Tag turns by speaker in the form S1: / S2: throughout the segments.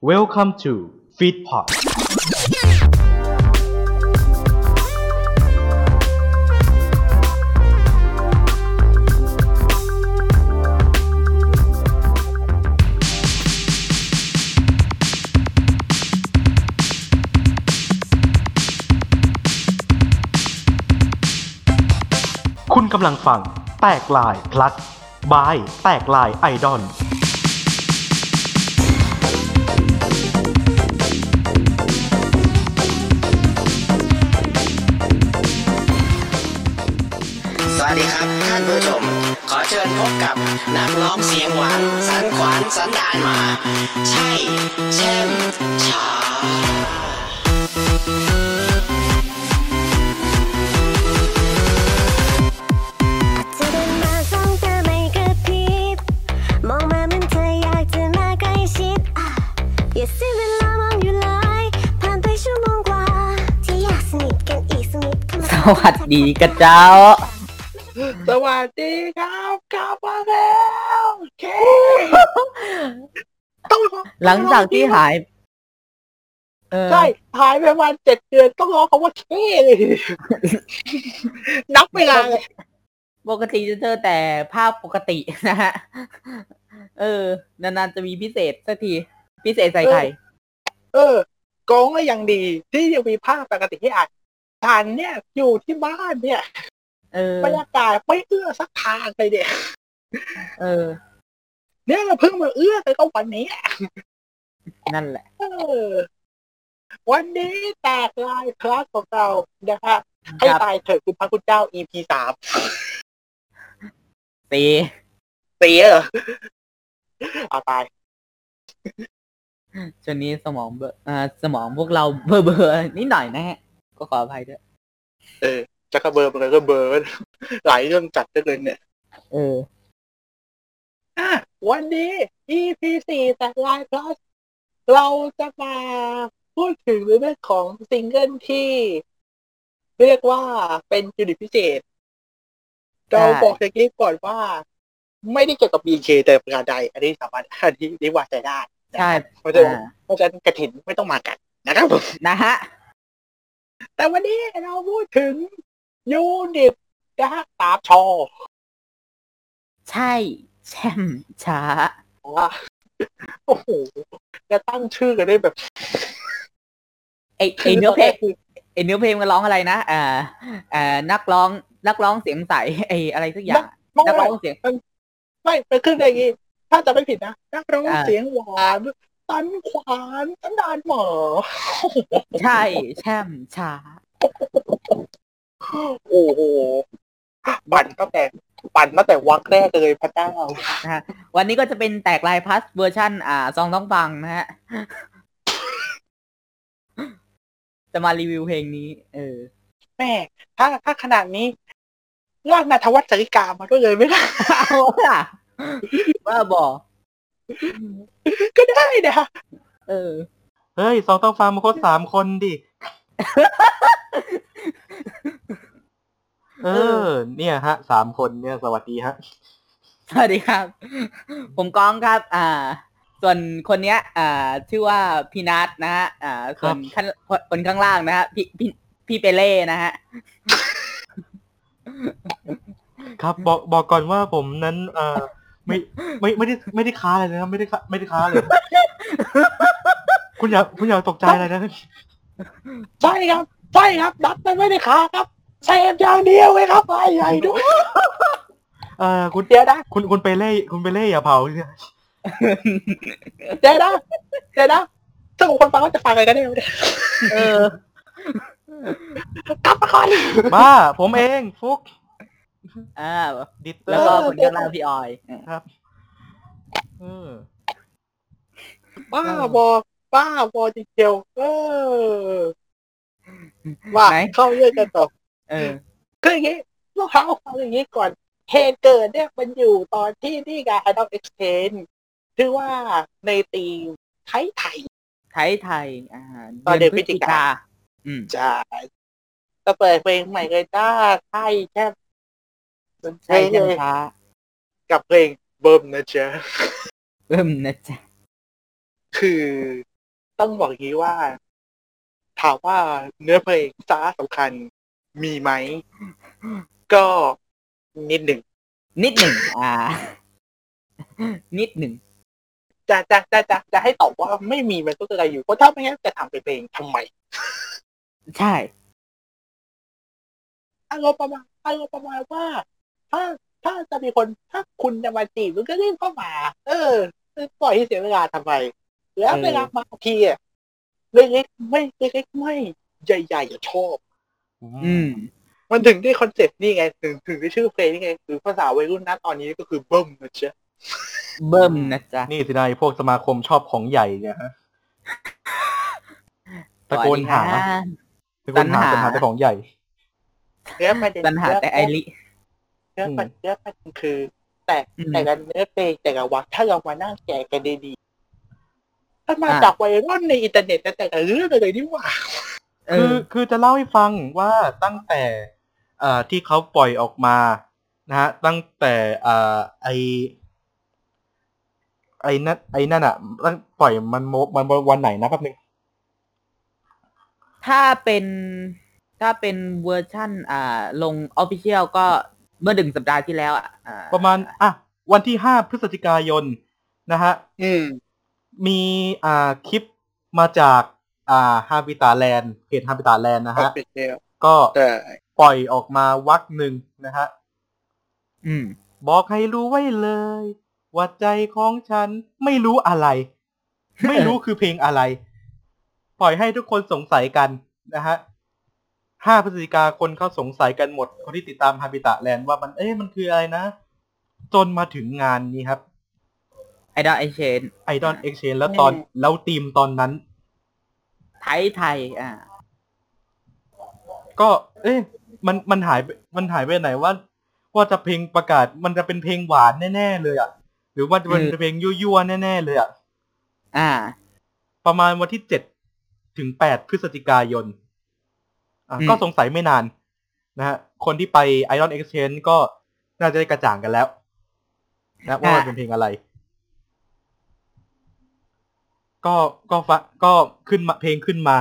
S1: Welcome to Feedpot คุณกำลังฟัง แตกลาย plus บาย แตกลายไอดอล
S2: ผู้ชม ขอเชิญพบกับนักร้องเสียงหวาน สันขวานสันดานมา ใช่แช่มชา
S3: เธอเดินมาสองตาไม่กระพริบมองมาเหมือนเธออยากจะมาใกล้ชิดอะอย่าเสียเวลามองอยู่เห
S4: ลังจากที่หาย เออ
S5: ใช่หายไปประมาณเจ็ดเดือนต้องรอคำว่าเคนับเวลาเลย
S4: ปกติจะเจอแต่ภาพปกตินะฮะ เออ นานๆจะมีพิเศษสักที พิเศษใส่ไข่
S5: เออกองก็ยังดีที่ยังมีภาพปกติให้อ่านฉันเนี่ยอยู่ที่บ้านเนี่ย
S4: เออ
S5: บรรยากาศไม่เอื้อสักทางเลยเนี่ย
S4: เออ
S5: เนี่ยเราเพิ่งมาเอื้อไปก็วันนี้
S4: นั่นแหละ
S5: เออวันนี้แตกลายคลาสของเรานะฮะให้
S4: ครับ
S5: ตายเถิดคุณพระคุณเจ้า EP สาม
S4: ตี
S5: เสียเหรอเอาตาย
S4: ช่วงนี้สมองเบลออ่าสมองพวกเราเบลอเบลอๆนิดหน่อยนะฮะ ก็ขออภัยด้วย
S5: เออจะกระเบอร์มันก็เบอร์หลายเรื่องจัดได้เลยเนี่ย
S4: เออ
S5: อะวันนี้ EP สี่แตกไลน์ plus เราจะมาพูดถึงเรื่องของซิงเกิลที่ เรียกว่าเป็น unit พิเศษ เรา
S4: ใช่
S5: บอกในคลิปก่อนว่า ไม่ได้เกี่ยวกับ BNK แต่ประการใด อันนี้สามารถอันนี้นี่วางใจได้นะ
S4: ใช่
S5: เพราะฉะนั้น
S4: อ่า
S5: เพราะฉะนั้นกระถินไม่ต้องมากันนะครับผม
S4: นะฮะ
S5: แต่วันนี้เราพูดถึง unit นะฮะตามชอ
S4: ใช่ แช่มช้า
S5: ว่าโอ้โหจะตั้งชื่อกันได้แบบ
S4: ไอไอเนื้อเพลงไอเนื้อเพลงมันร้องอะไรนะอ่าอ่านักร้องนักร้องเสียงใสไออะไรสักอย่าง
S5: ไม่
S4: นักร้
S5: ไม่
S4: องเสียง
S5: ไม่เป็นขึ้นอย่างงี้ถ้าจะไม่ผิดนะนักร้อง
S4: อ่า
S5: เสียงหวานตันขวานตันดานหมอ
S4: ใช่แช่มช้า
S5: โอ้โหบั่นตั้งแต่ ปั่นตั้งแต่วักแรกเลยพระเจ้า
S4: นะฮะวันนี้ก็จะเป็นแตกลายพัสเวอร์ชันอ่า ซองต้องฟังนะฮะ จะมารีวิวเพลงนี้ เออ
S5: แม่ถ้าถ้าขนาดนี้ลากนาทวัฒน์จริกามาด้วยเลยไม่ได้
S4: เอาล่ะว่าบอ
S5: ก็ได้นะ
S4: เออ
S1: เฮ้ยสองต้องฟังมาครบสามคนดิ เออ เนี่ยฮะสามคนเนี่ยสวัสดีฮะ
S4: สวัสดีครับ ผมก้องครับ อ่า ส่วนคนเนี้ย อ่า ชื่อว่าพี่นัทนะฮะ อ่า ส่วนข้างคนข้างล่างนะฮะพี่พี่พี่เปเล่นะฮะ
S1: ครับ บอกบอกก่อนว่าผมนั้นเอ่อไม่ไม่ไม่ได้ไม่ได้ค้าเลยนะครับไม่ได้ค้าไม่ได้ค้าเลยคุณอย่าคุณอย่าตกใจอะไรนะ
S5: ใช่ครับใช่ครับนัดมันไม่ได้ขาครับ เซฟอย่างเดียวเลยครับไอ้ใหญ่ด้วย
S1: เอ่อคุณ
S5: เดี๋ยวนะ
S1: คุณคุณไปเล่คุณไปเล่อย่าเผาเนี่ย
S5: เดี๋ยวนะเดี๋ยวนะสรุปคนฟังก็จะฟังอะไรกันเนี่ย
S4: เออ
S5: กลับมาก่อน
S1: บ้าผมเองฟุก
S4: อ่า
S1: ดิเตอ
S4: แล้วก็
S1: ร์
S4: คนข้างล่างพี่ออย
S1: ครับเออ
S5: บ้าบอบ้าบอจริงเดียวเออว่า
S4: ไหน
S5: เข้าเรื่องกันต่อ
S4: เออ
S5: คืออย่างงี้ลูกค้าฟังอย่างงี้ก่อนเหตุเกิดเนี่ยมันอยู่ตอนที่นี่ไง Adult Exchange ชื่อว่าในตีมไทยไทย
S4: ไทยไทยอ่า
S5: ตอนเดือนพฤศจิกา
S4: อืม
S5: จะจะเปิดเพลงใหม่เลยจ้าใช่แค่เป็นเพ
S4: ใช่
S5: ลง
S4: แช่ม
S5: เลย
S4: ช้า
S5: กับเพลงเบิ่มนะจ๊ะ
S4: เริ่มนะจ๊ะ
S5: คือต้องบอกอย่างนี้ว่า ถามว่าเนื้อเพลงสาระสำคัญ มีไหม ก็นิดหนึ่ง
S4: นิดหนึ่งอ่า นิดหนึ่ง
S5: จะจะจะจะจะให้ตอบว่าไม่มีมันก็กระไรอยู่เพราะถ้าไม่งั้นจะทำเป็นเพลงทำไม
S4: ใช่
S5: อารมณ์ประมาณอารมณ์ประมาณว่า ถ้าถ้าจะมีคนถ้าคุณจะมาจีบมันก็รีบเข้ามา เออปล่อยให้เสียเวลาทำไม แล้ว
S4: เออ
S5: เวลามาทีอะเล็กๆไม่เล็กๆไม่ใหญ่ๆอะชอบ
S4: อืม
S5: มันถึงได้ concept นี่ไง ถึงถึงได้ชื่อเพลงนี่ไง คือภาษาวัยรุ่นนะตอนนี้ก็คือเบิ้มนะจ๊ะ
S4: เบิ้มนะจ๊ะ
S1: นี่สินายพวกสมาคมชอบของใหญ่เนี่ยฮะตะโกนหา
S4: สวัสดีค่ะ
S1: ตะโกนหา
S4: ตัณหา
S1: ตะหาแต่ของใหญ่
S5: เนื้อประเด็น
S4: ตันหาแต่ไอริ
S5: เนื้อประเด็นเนื้อประเด็นคือ แต่
S4: อืม
S5: แต่ละเนื้อเพลงแต่ละวักถ้าเรามานั่งแกะกันดีๆถ้ามา
S4: อะ
S5: จากวัยรุ่นในอินเทอร์เน็ตแต่ละเรื่องเลยนี่หว่า
S4: เอ
S1: คือ
S4: อ
S1: คือจะเล่าให้ฟังว่าตั้งแต่เอ่อที่เขาปล่อยออกมานะฮะตั้งแต่เอ่อไอไอ้นั่นไอ้นั่นอะตั้งปล่อยมันโมมันวันไหนนะแป๊บนึง
S4: ถ้าเป็นถ้าเป็นเวอร์ชั่นอ่าลง official ก็เมื่อหนึ่งสัปดาห์ที่แล้วอะอ่า
S1: ประมาณ อะ วันที่ห้าพฤศจิกายนนะฮะ
S5: อืม
S1: มีอ่าคลิปมาจาก อ่าฮาบิตาแลนด์เพจฮาบิตาแลนด์นะ
S5: ครั
S1: ฮะ
S5: บเดียว
S1: ก็
S5: แต่
S1: ปล่อยออกมาวักหนึ่งนะฮะ
S4: อืม
S1: บอกให้รู้ไว้เลยว่าใจของฉันไม่รู้อะไร ไม่รู้คือเพลงอะไร ปล่อยให้ทุกคนสงสัยกันนะฮะห้าพฤศจิกาคนเขาสงสัยกันหมด คนที่ติดตามฮาบิตะแลนด์ว่ามันเอ๊ะมันคืออะไรนะ จนมาถึงงานนี้ครับ
S4: ไอดอลไอเชน
S1: ไอดอลเอ็กชนแล้วตอนแล้วทีมตอนนั้น
S4: ไทยไทย อ่า
S1: ก็ เอ๊ะมันมันหายไปมันหายไปไหนว่า ว่าจะเพลงประกาศมันจะเป็นเพลงหวานแน่ๆเลยอะ หรือว่าจะเป็น
S4: อืม
S1: เพลงยั่วๆแน่ๆเลยอะ
S4: อ่า
S1: ประมาณวันที่เจ็ดถึงแปดพฤศจิกายน อะ
S4: อืม
S1: ก็สงสัยไม่นาน นะฮะ คนที่ไป Iron Exchange ก็น่าจะได้กระจ่างกันแล้วนะว่ามันเป็นเพลงอะไร ก็ก็ฟังก็ขึ้นมาเพลงขึ้นมา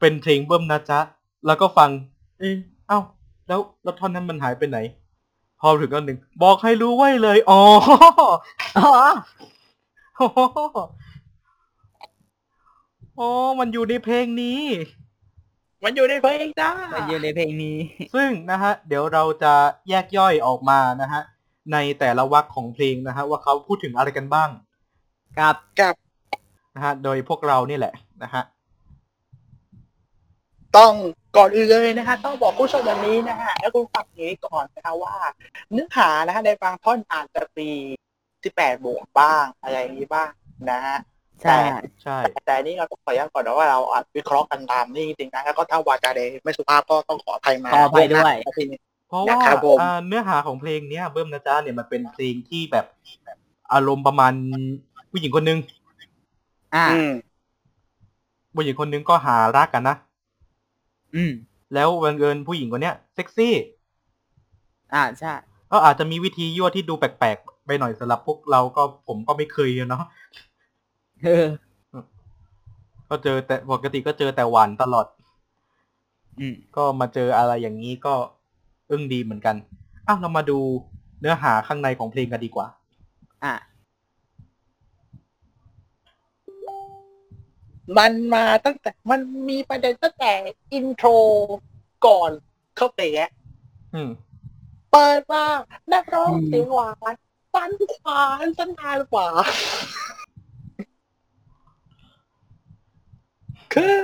S1: เป็นเพลงเบิ้มนะจ๊ะ แล้วก็ฟัง เอ๊ะเอ้า แล้วแล้วท่อนนั้นมันหายไปไหน พอถึงตอนหนึ่ง บอกให้รู้ไว้เลย อ๋อ
S4: อ๋อ
S1: โอ้โหอ๋อมันอยู่ในเพลงนี้
S5: มันอยู่ในเพลงจ้า
S4: มันอยู่ในเพลงนี้
S1: ซึ่งนะฮะ เดี๋ยวเราจะแยกย่อยออกมานะฮะ ในแต่ละวรรคของเพลงนะฮะ ว่าเขาพูดถึงอะไรกันบ้าง
S4: ครับ
S5: กับ
S1: นะฮะ โดยพวกเรานี่แหละนะฮะ
S5: ต้องก่อนอื่นเลยนะฮะต้องบอกผู้ชมวันนี้นะฮะและคุณฟังอย่างนี้ก่อนนะคะว่า เนื้อหานะฮะในบางท่อนอาจจะมี18บวกบ้างอะไรอย่างนี้บ้างนะฮะ
S4: ใช่
S1: ใช่
S5: แต่แต่นี่เราต้องขออนุญาตก่อนนะว่าเราอาจวิเคราะห์กันตามนี่จริงๆนะแล้วก็ถ้าวาจาใดไม่สุภาพก็ต้องขออภัยมา
S4: ขออภัยด้วย
S5: นะทีนี้
S1: เพราะว่า
S5: นะครับผม
S1: อ่าเนื้อหาของเพลงเนี้ยเบิ้มนะจ๊ะเนี่ยมันเป็นเพลงที่แบบอารมณ์ประมาณผู้หญิงคนนึง
S4: อ่า
S5: อืม
S1: ผู้หญิงคนนึงก็หารักกันนะ
S4: อืม
S1: แล้วบังเอิญผู้หญิงคนเนี้ยเซ็กซี่
S4: อ่าใช่
S1: ก็อาจจะมีวิธียั่วที่ดูแปลกๆไปหน่อยสำหรับพวกเราก็ผมก็ไม่เคยอะเนาะ
S4: เออ
S1: ก็เจอแต่ปกติก็เจอแต่หวานตลอด
S4: อืม
S1: ก็มาเจออะไรอย่างนี้ก็อึ้งดีเหมือนกันอ้าวเรามาดูเนื้อหาข้างในของเพลงกันดีกว่า
S4: อ่า
S5: มันมาตั้งแต่มันมีประเด็นตั้งแต่อินโทรก่อนเข้าไปแกะ
S1: อืม
S5: เปิดมานักร้อง
S4: อืม
S5: เสียงหวานสันขวานสันนานหวานคือ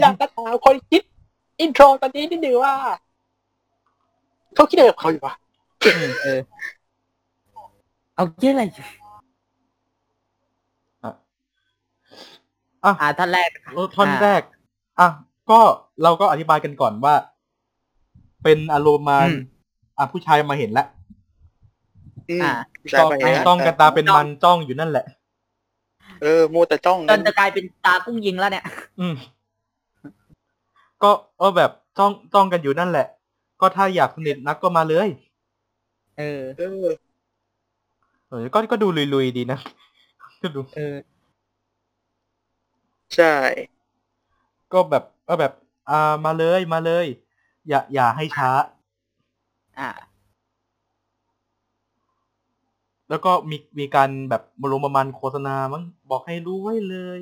S5: อยากจะถามคนคิด อินโทรตอนนี้นิดนึงว่า เขาคิดอะไรกับเขาอยู่วะ
S4: เออเอาเยอะอะไร
S1: อะ
S4: อ่าท่านแรก
S1: เออท่อน
S4: อ่า
S1: แรก อะก็เราก็อธิบายกันก่อนว่า เป็นอารมณ์มา
S4: อืม
S1: อะผู้ชายมาเห็นแล้ว
S4: อ่า
S5: ผู้ชาย
S1: จ้อง
S5: มาเห็นแล้ว
S1: จ้องกันตาเป็นมันจ้องอยู่นั่นแหละ
S5: เออมัวแต่จ้อง
S4: จนจะกลายเป็นตากุ้งยิงแล้วเนี่ย
S1: อืม ก็เออแบบจ้องจ้องกันอยู่นั่นแหละ ก็ถ้าอยากสนิทนักก็มาเลย
S4: เออ
S5: เออ
S1: เออก็ก็ดูลุยๆดีนะดู
S4: เออ
S5: ใช่
S1: ก็แบบก็แบบ อ่ามาเลยมาเลย อย่าอย่าให้ช้า
S4: อ่า
S1: แล้วก็มีมีการแบบมาลงประมาณโฆษณามั้งบอกให้รู้ไว้เลย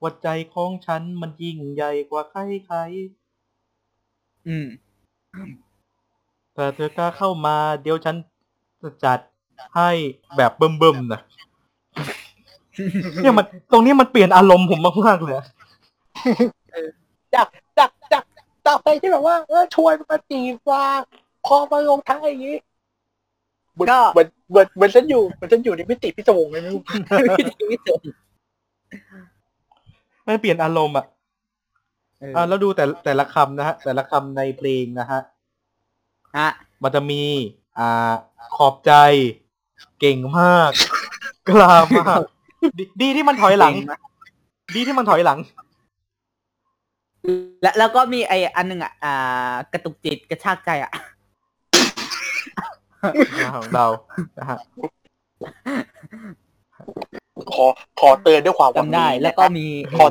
S1: ว่าใจของฉันมันยิ่งใหญ่กว่าใครใคร
S4: อืม
S1: ๆแต่เธอกล้าเข้ามาเดี๋ยวฉันจะจัดให้แบบเบิ่มๆนะ เนี่ยมันตรงนี้มันเปลี่ยนอารมณ์ผมมากๆเลยอะ
S5: จากจากจากจากไปที่แบบว่าเออชวนมาจีบว่าพอมาลงท้ายอย่างนี้เหมือน
S4: ก็
S5: เหมือนเหมือนเหมือนฉันอยู่เหมือนฉันอยู่ในมิติพิศวงเลยไม่รู้
S4: วิจารณ์
S1: มันเปลี่ยนอารมณ์อะ
S4: เออ
S1: อ่าแล้วดูแต่แต่ละคำนะฮะ แต่ละคำในเพลงนะฮะ
S4: ฮะ
S1: มันจะมี อ่า ขอบใจ เก่งมาก กล้ามาก ดีดีที่มันถอยหลัง ดีที่มันถอยหลัง
S4: แล้วแล้วก็มีไออันหนึ่งอะอ่ากระตุกจิตกระชากใจอะ
S1: ของเรานะฮะ
S5: ขอขอเตือนด้วยความหวัง
S4: จำได้
S5: ดี
S4: แล้วก็
S5: นะฮะ
S4: มี
S5: ขอ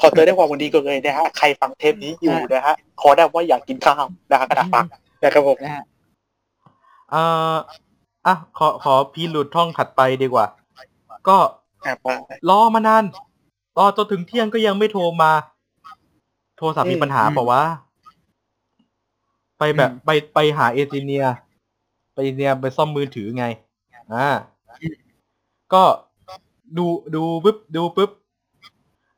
S5: ขอเตือนด้วยความหวังดีก่อนเลยนะฮะใครฟังเทปนี้อยู่นะฮะขอได้ว่าอยากกินข้าวนะฮะกระดาษฟังนะครับผม
S4: นะฮะ
S1: อ่าอะขอขอพี่หลุดท่องถัดไปดีกว่า ก็
S5: อะไป
S1: รอมานานรอจนถึงเที่ยงก็ยังไม่โทรมา โทรศัพท์มีปัญหาเปล่าวะไปแบบไปไปหาเอจิเนียไปเอเนียไปซ่อมมือถือไง อ่า ก็ดูดูปุ๊บดูปุ๊บ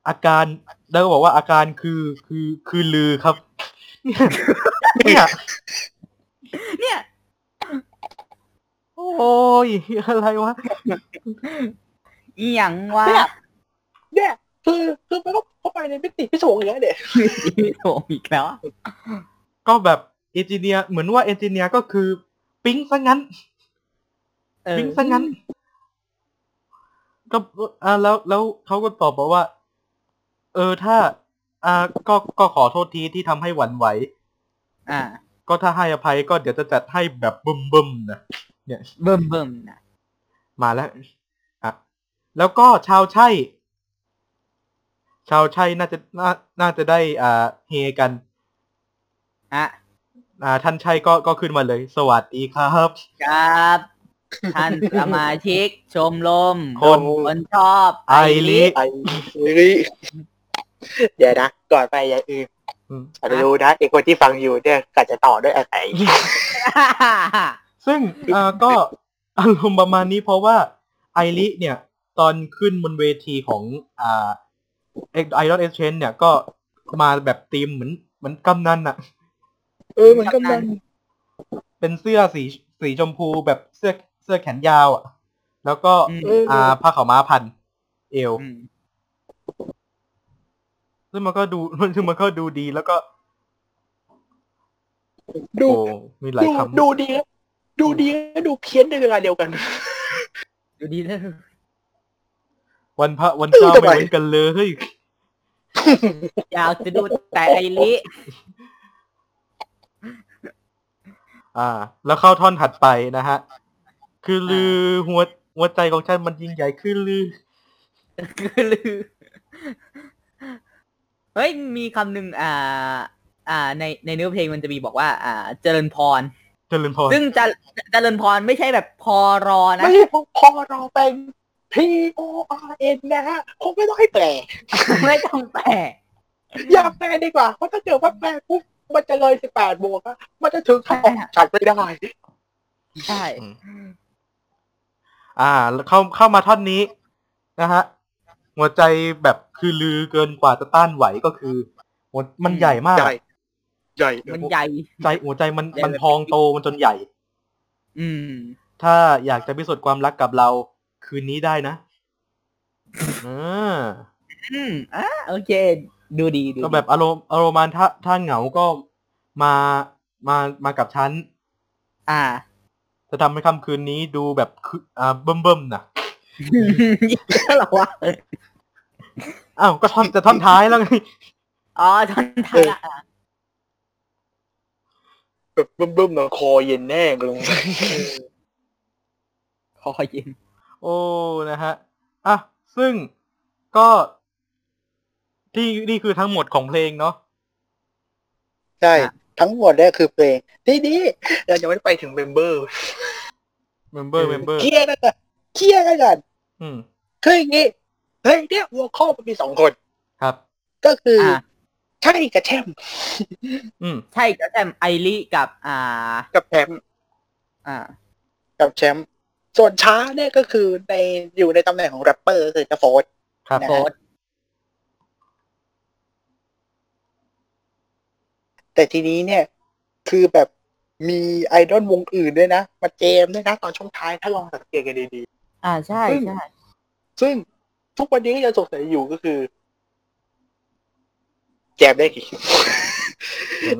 S1: อาการแล้วก็บอกว่าอาการคือคือคือลือครับ เนี่ย
S4: เนี่ย
S1: โอ้ยอะไรวะ
S4: อีหยังวะ
S5: เนี่ยเนี่ยคือคือมันก็เข้าไปในมิติพิศวงอย่างเงี้ยเด็
S4: โถอีกแล้วอะ
S1: ก็แบบเอนจิเนียร์เหมือนว่าเอนจิเนียร์ก็คือ ปิ๊งซะงั้น
S4: เออ
S1: ปิ๊งซะงั้น ก็อ่าแล้วแล้วเขาก็ตอบบอกว่า เออถ้า อ่าก็ก็ขอโทษทีที่ทำให้หวั่นไหว
S4: อ่า
S1: ก็ถ้าให้อภัยก็เดี๋ยวจะจัดให้แบบบึมบึมๆนะ
S4: เบิ่มเบิ่มนะ
S1: มาแล้วอะ แล้วก็ชาวใช่ชาวใช่น่าจะน่าน่าจะได้อ่าเฮกัน
S4: อะ
S1: อ่าท่านชัยก็ก็ขึ้นมาเลย สวัสดีครับ
S4: ครับ ท่านสมาชิก ชมรม
S1: คน
S4: คนชอบ
S1: ไอริ
S5: ไอ้นี่เดี๋ยวนะ ก่อนไปอย่างอื่น
S1: อืม
S5: อาจจะรู้นะไอ้คนที่ฟังอยู่เนี่ยก็จะต่อด้วยอะไร
S1: ซึ่งอ่าก็อารมณ์ประมาณนี้เพราะว่าไอริเนี่ย ตอนขึ้นบนเวทีของอ่าเอ็กไอรอนเอเชนเนี่ยก็มาแบบธีมเหมือนเหมือนกำนันอะ
S5: เออมันก็มัน
S1: เป็นเสื้อสีสีชมพูแบบเสื้อเสื้อแขนยาวอะแล้วก็
S4: อืม
S5: เออ
S1: อ่าผ้าขาวม้าพัน เอว
S4: อืม
S1: ซึ่งมันก็ดูซึ่งมันก็ดูดีแล้วก็
S5: ดู
S1: โอ้มีหลาย
S5: ดู
S1: คำ
S5: ดูดีแล้วดูดีแล้วดูเพี้ยนในเวลาเดียวกัน
S4: ดูดีแล้ว
S1: วันพระวันเจ้า
S5: เออทำไม
S1: ไม่เหมือนกันเลย
S4: อยากจะดูแต่ไอริ
S1: อ่า แล้วเข้าท่อนถัดไปนะฮะ คือลือหัวหัวใจของฉันมันยิ่งใหญ่คือลือ
S4: คือลือ เฮ้ย มีคำหนึ่งอ่า อ่า ในในเนื้อเพลงมันจะมีบอกว่า อ่า เจริญพร
S1: เจริญพร
S4: ซึ่งจะเจริญพรไม่ใช่แบบพอรอนะ
S5: ไม่ใช่พอรอเป็น P O R N นะฮะคงไม่ต้องให้แปล
S4: ไม่ต้องแปล
S5: อย่าแปลดีกว่าเพราะถ้าเกิดว่าแปลปุ๊บมันจะเลยสิบแปดบวกอะมันจะถึงคำออกฉันไม่ได้
S4: ใช่
S1: อ่าแล้วเข้าเข้ามาท่อนนี้นะฮะหัวใจแบบคือลือเกินกว่าจะต้านไหวก็คือหัวมันใหญ่มาก
S5: ใหญ่ใหญ่
S4: มันใหญ่
S1: ใจหัวใจมัน
S4: ใหญ่
S1: มัน
S4: แบบ
S1: พองโตมันจนใหญ่
S4: อืม
S1: ถ้าอยากจะพิสูจน์ความรักกับเรา คืนนี้ได้นะอ่า
S4: อืมอะโอเค ดูดีดูดี
S1: ก็แบบอารมณ์อารมณ์ประมาณถ้าถ้าเหงาก็มามามากับฉัน
S4: อ่า
S1: จะทำให้ค่ำคืนนี้ดูแบบคืออ่าเบิ่มเบิ่มๆนะ
S4: เหรอวะ
S1: อ้าวก็ท่อนจะท่อนท้ายแล้วไง
S4: อ๋อท่อนท้ายละอะ
S5: แบบบึ้มๆหน่อยคอเย็นแน่ลง
S4: คอเย็น
S1: โอ้นะฮะอะซึ่งก็ที่นี่คือทั้งหมดของเพลงเนาะ
S5: ใช่
S4: อะ
S5: ทั้งหมดเนี่ยคือเพลงทีนี้เรายังไม่ได้ไปถึง member member member เคลียร์กันก่อนเคลียร์กันก่อน
S1: อืม
S5: คืออย่างงี้เพลงเนี่ยหัวข้อมันมีสองคน
S1: ครับ
S5: ก็คืออ
S4: อะ
S5: ใช่กับแชมป์
S1: อืม
S4: ใช่ก็แซมไอรีกับ อ่า
S5: กับแชมป์
S4: อ่า
S5: กับแชมป์ ส่วนช้าเนี่ยก็คือในอยู่ในตำแหน่งของแรปเปอร์ก็คือจะโฟร์
S1: ครับ
S5: นะ
S4: โพสต์
S5: แต่ทีนี้เนี่ยคือแบบมีไอดอลวงอื่นด้วยนะ มาแจมด้วยนะ ตอนช่วงท้ายถ้าลองสังเกตกันดี
S4: อ่าใช่
S5: ซึ่ง
S4: ใช่
S5: ๆซึ่งทุกวันนี้ก็ยังสงสัยอยู่ก็คือ แจมได้กี่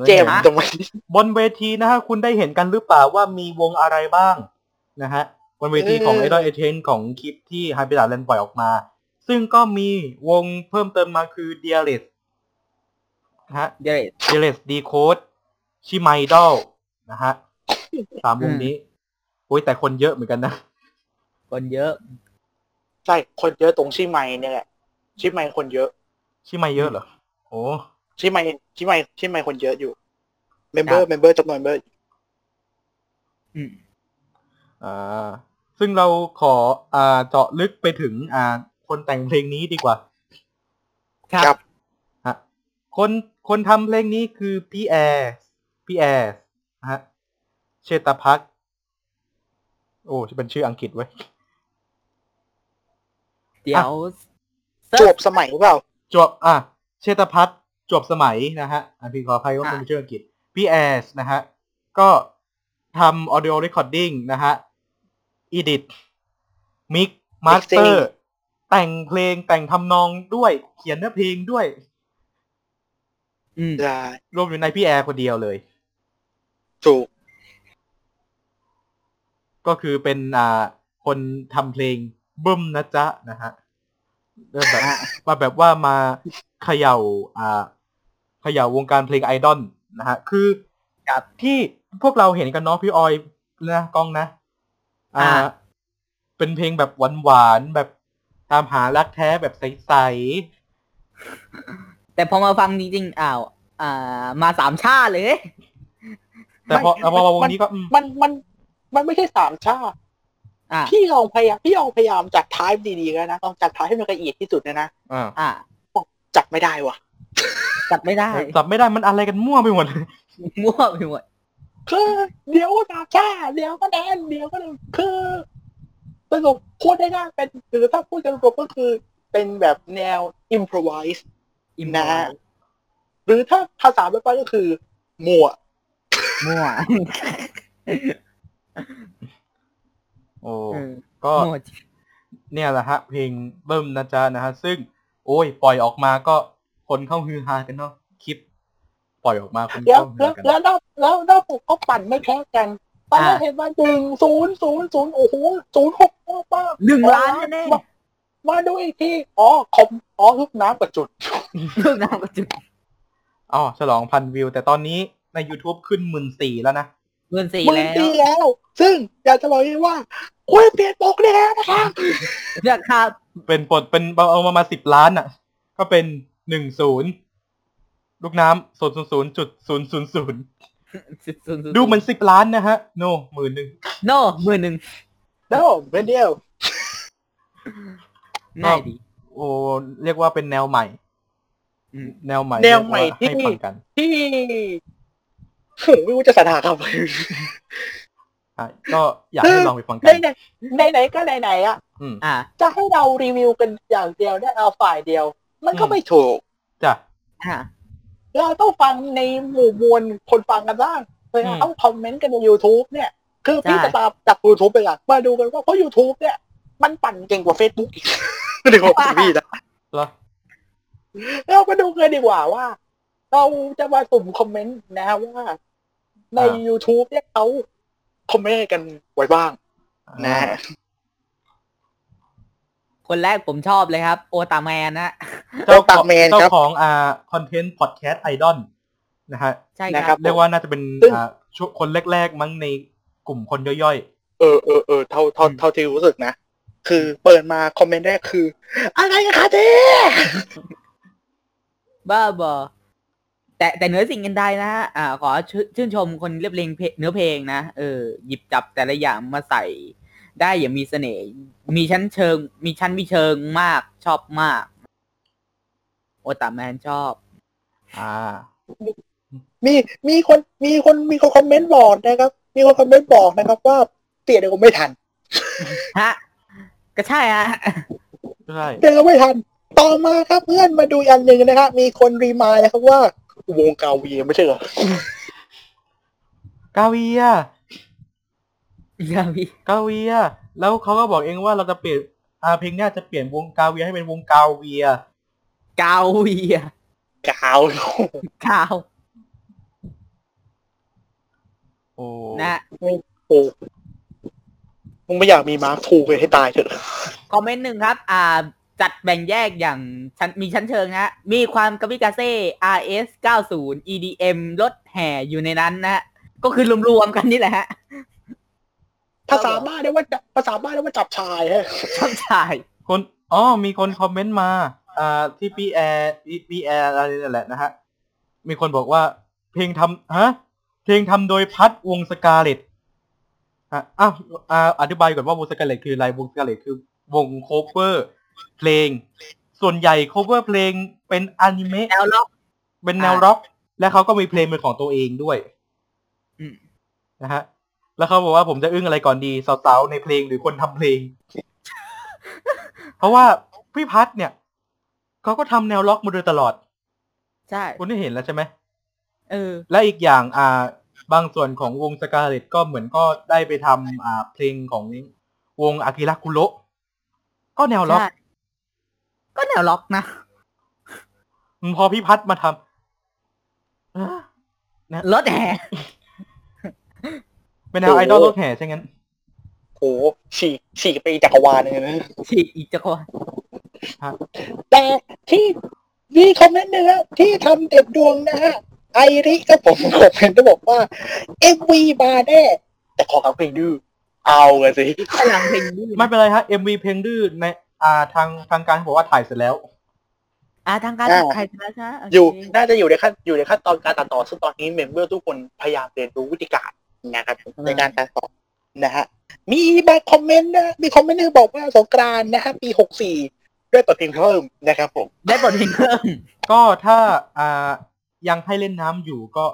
S5: เจมตรงนี้
S1: บนเวทีนะฮะ คุณได้เห็นกันหรือเปล่าว่ามีวงอะไรบ้างนะฮะ บนเวทีของ
S5: เอ
S1: ไอ
S5: อ
S1: ดอลเอเทนของคลิปที่ไฮเปอร์ดาแลนปล่อยออกมา ซึ่งก็มีวงเพิ่มเติมมาคือ d ดียร์เลสนะฮะ
S4: เดี๋ยว
S1: เดเลสดีโคดชิไมดอลนะฮะสามวงนี้โอ้ยแต่คนเยอะเหมือนกันนะ
S4: คนเยอะ
S5: ใช่คนเยอะตรงชิไมเนี่ยแหละชิไมคนเยอะ
S1: ชิไมเยอะเหรอโอ้
S5: ชิไมชิไมชิไมคนเยอะอยู่ member member จำนวน member
S4: อืม
S1: อ่า ซึ่งเราขออ่าเจาะลึกไปถึงอ่า คนแต่งเพลงนี้ดีกว่า
S4: ครับ
S1: ฮะคนคนทำเพลงนี้คือพี่แอร์พี่แอร์นะฮะเชตพักโอ้จะเป็นชื่ออังกฤษไว้ย
S4: เดี๋ยว
S5: จวบสมัยหรือเปล่า
S1: จวบอะเชตพัฒน์จวบสมัยนะฮะอะพี่ขออภัยว่า
S4: อะ
S1: เป็นชื่ออังกฤษพี่แอสนะฮะก็ทำ audio recording นะฮะ edit mix master แต่งเพลงแต่งทำนองด้วย เขียนเนื้อเพลงด้วย
S4: อืม
S5: ใช่
S1: รวมอยู่ในพี่แอร์คนเดียวเลย
S5: ถูก
S1: ก็คือเป็นอ่าคนทำเพลงบึ้มนะจ๊ะนะฮะเริ่มแบบมาแบบว่ามาเขย่า อ่าเขย่าวงการเพลงไอดอลนะฮะ คือ
S4: ครับ
S1: ที่พวกเราเห็นกันเนาะพี่ออยนะกล้องนะ อ่า
S4: อ่า
S1: เป็นเพลงแบบหวานๆแบบตามหารักแท้แบบใส
S4: แต่พอมาฟังจริงๆอ้าวอ่า มาสามชาติเลย
S1: ๆแต่พอแต่พอมาวงนี้ก็อืม
S5: มันมันมันไม่ใช่สามชาติ
S4: อ่า
S5: พี่ลองพยายามพี่ลองพยายามจัดท้ายดีๆแล้วนะลองจัดท้ายให้มันละเอียดที่สุดนะนะ
S1: อ่า
S4: อ่า
S5: จัดไม่ได้ว่ะ
S4: จัดไม่ได้
S1: จับไม่ได้มันอะไรกันมั่วไปหมดเลย
S4: มั่วไปหมด
S5: คือเดี๋ยวก็สามชาติเดี๋ยวก็แดนเดี๋ยวก็เลยคือสรุปพูดได้ง่ายเป็นหรือถ้าพูดกันรวมก็คือเป็นแบบแนว improvise
S4: อิม
S5: นะหรือถ้าภาษาไปก็คือมั่ว
S4: มั่ว
S1: โอ้
S4: เออ
S1: ก็
S4: มั่วจริง
S1: เนี่ยแหละฮะ เพลงเบิ่มนะจ๊ะนะฮะ ซึ่ง โอ้ย ปล่อยออกมาก็คนเข้าฮือฮากันเนาะคลิ ปปล่อยออกมาคน
S5: เดี๋ยว
S1: เข้าฮือ
S5: แล้ว
S1: ฮากัน
S5: แล้วแล้วแล้วแล้วผมก็ปั่นไม่แพ้กันตอนแรกเห็นว่าหนึ่งศูนย์ศูนย์ศูนย์โอ้โหศูนย์หกมาก
S4: หนึ่งล้านแน่
S5: มามาดูอีกทีอ๋อคอมอ๋อลูกน้ำกระจุด
S4: ๆลูกน้ำกระจุก
S1: อ๋อฉลองพันวิว แต่ตอนนี้ใน YouTube ขึ้นหมื่นสี่แล้วนะ
S4: เงินสี่
S5: มึง
S4: แล้ว
S5: ดีแล้ว ซึ่งอยากจะบอกเลยว่าคุยเปลี่ยนปกแล้วนะครับ
S4: ราคา
S1: เป็นปลดเป็นเอามามาสิบล้านอะ ก็เป็นหนึ่งศูนย์ ลูกน้ำศูนย์ศูนย์ศูนย์จุดศูนย์ศูนย์ศูนย์ดูเหมือนสิบล้านนะฮะ โนหมื่นหนึ่ง
S4: โน่มือหนึ่ง
S5: แล้วเป็นเดียว
S4: ง่ายดี
S1: โอ้เรียกว่าเป็นแนวใหม่
S4: อืม
S1: แนวใหม่
S5: แนวใหม่
S1: เรียกา
S5: ที่
S1: ให้ฟังกัน
S5: ที่ผมไม่รู้จะสรรหาคำอะไร
S1: ใช่ก็อยากให้ลองไปฟังกั
S5: ใน
S1: น
S5: ไหนในไหนก็ไหนไหนๆอะ
S1: อืม
S4: อ่า
S5: จะให้เรารีวิวกันอย่างเดียวได้เอาฝ่ายเดียว มันก็
S1: อืม
S5: ไม่ถูก
S1: จ้ะ
S4: อ่า
S5: เราต้องฟังในหมู่มวลคนฟังกันบ้างเลย
S1: อืม
S5: ต้องคอมเมนต์กันใน YouTube เนี่ย คือพี่
S4: ใช่
S5: จะตามจาก YouTube ไปอะมาดูกันว่าเพราะ YouTube เนี่ย มันปั่นเก่งกว่า Facebook อีกในความคิดพี่นะ
S1: เหรอ
S5: เรามาดูกันดีกว่าว่า เราจะมาสุ่มคอมเมนต์นะว่า ใน
S1: อ่า
S5: YouTube เนี่ยเขาคอมเมนต์กันไว้บ้าง นะ
S4: คนแรกผมชอบเลยครับ โอตาแมนนะ
S1: เจ้า
S5: โอตา
S1: ของ
S5: แมนครับ
S1: เจ้าของอ่าคอนเทนต์พอดแคสต์ไอดอลนะฮะ
S4: ใช่
S5: นะ
S4: ค
S5: ครั
S4: รับ
S5: บ
S1: เรียกว่าน่าจะเป็น
S5: ซึ่ง
S1: อ่าช่วงคนแรกๆมั้งในกลุ่มคนย่อย
S5: เออเออเออเท่าเท่าเท่าที่รู้สึกนะ คือเปิดมาคอมเมนต์แรกคือ อะไรกันคะเจ๊
S4: บ้าบอแต่แต่เหนือสิ่งอื่นใดนะฮะอ่าขอชื่นชื่นชมคนเรียบเรียงเพลงเนื้อเพลงนะ เออ หยิบจับแต่ละอย่างมาใส่ ได้อย่างมีเสน่ห์มีชั้นเชิง มีชั้นมีเชิงมากชอบมาก โอตาแมนชอบ
S1: อ่า
S5: มีมีคนมีคนมีคนคอมเมนต์บอกนะครับ มีคนคอมเมนต์บอกนะครับ ว่าเตียเดี๋ยวก็ไม่ทัน
S4: ฮะก็ใช่ฮะ
S1: ใช่
S5: เดี๋ยวก็ไม่ทัน ต่อมาครับเพื่อนมาดูอีกอันหนึ่งนะครับมีคนรีมายด์นะครับว่าวงกาวีไม่ใช่เหรอ
S1: กาเวีย
S4: ยาพี่
S1: กาเวีย แล้วเขาก็บอกเองว่าเราจะเปลี่ยนอ่าเพลงเนี้ยจะเปลี่ยนวงกาเวียให้เป็นวงกาเวีย
S4: กาวเวีย
S5: กาว
S4: กาว
S1: โอ้
S4: นะ
S5: โอ้มึงไม่อยากมีมาร์คทูเลยให้ตายเถอะ
S4: คอมเมนต์หนึ่งครับ อ่า จัดแบ่งแยกอย่างชั้นมีชั้นเชิงนะฮะมีความกาวิกาเซ่ RS 90 EDM รถแห่อยู่ในนั้นนะฮะก็คือรวมๆกันนี่แหละฮะ
S5: ภาษาบ้านเรียกว่าภาษาบ้านเรียกว่าจับฉ่ายฮะ
S4: จับฉ่าย
S1: คนอ๋อมีคนคอมเมนต์มา อ่าที่พี่แอร์พี่พี่แอร์อะไรนั่นแหละนะฮะมีคนบอกว่าเพลงทำฮะเพลงทำโดยพัดวงสกาเลตอะอ้าวอ่าอธิบายก่อนว่าวงสกาเลตคืออะไรวงสกาเลตคือวง cover เพลง ส่วนใหญ่ cover เพลงเป็นอนิเมะ
S4: แนวร็อก
S1: เป็นแนว
S4: อ่า
S1: ร็อก และเขาก็มีเพลงเป็นของตัวเองด้วย
S4: อืม
S1: นะฮะ แล้วเขาบอกว่าผมจะอึ้งอะไรก่อนดีสาวๆในเพลงหรือคนทำเพลง เพราะว่าพี่พัดเนี่ยเขาก็ทำแนวร็อกมาโดยตลอด
S4: ใช่
S1: คุณได้เห็นแล้วใช่ไหม
S4: เออ
S1: และอีกอย่างอ่า บางส่วนของวงสกาเลตก็เหมือนก็ได้ไปทำอ่าเพลงของวงอากิระคุโระก็แนวล็อก
S4: ใช่ก็แนวล็อกนะ
S1: พอพี่พัดมาทำอะ
S4: รถแห่
S1: เป็นแนวไอดอลรถแห่ใช่งั้น
S5: โหฉีกฉีกไปจักรวาลเลยนะ
S4: ฉีกอีกจักรวาล
S5: แต่ที่มีคอมเมนต์หนึงฮะที่ทำเด็ดดวงนะฮะไอริครับผมคอมเมนต์จะบอกว่าเอ็มวีมาแน่แต่ขอกับเพลงดื้อเอากันสิ
S4: พลังเพลงนี้
S1: ไม่เป็นไรฮะ MV เพลงดื้อในอ่าทางทางการบอกว่าถ่ายเสร็จแล้ว
S4: อ่าทางการใครนะจ๊ะโเค
S5: อยู่น่าจะอยู่ในขั้นอยู่ในขั้นตอนการตัดต่อซึ่งตอนนี้เมมเบอร์ทุกคนพยายามเรียนรู้วิธีการ นะครับในการตัดต่อนะฮะมีบางคอมเมนต์นะมีคอมเมนต์หนึงบอกว่าสงกรานต์นะฮะปีหกสี่ด้วยตัวเพลงเพิ่มนะครับผม
S4: ได้บทเพลงเพิ่ม
S1: ก็ถ้าอ่ายังให้เล่นน้ำอยู่ก็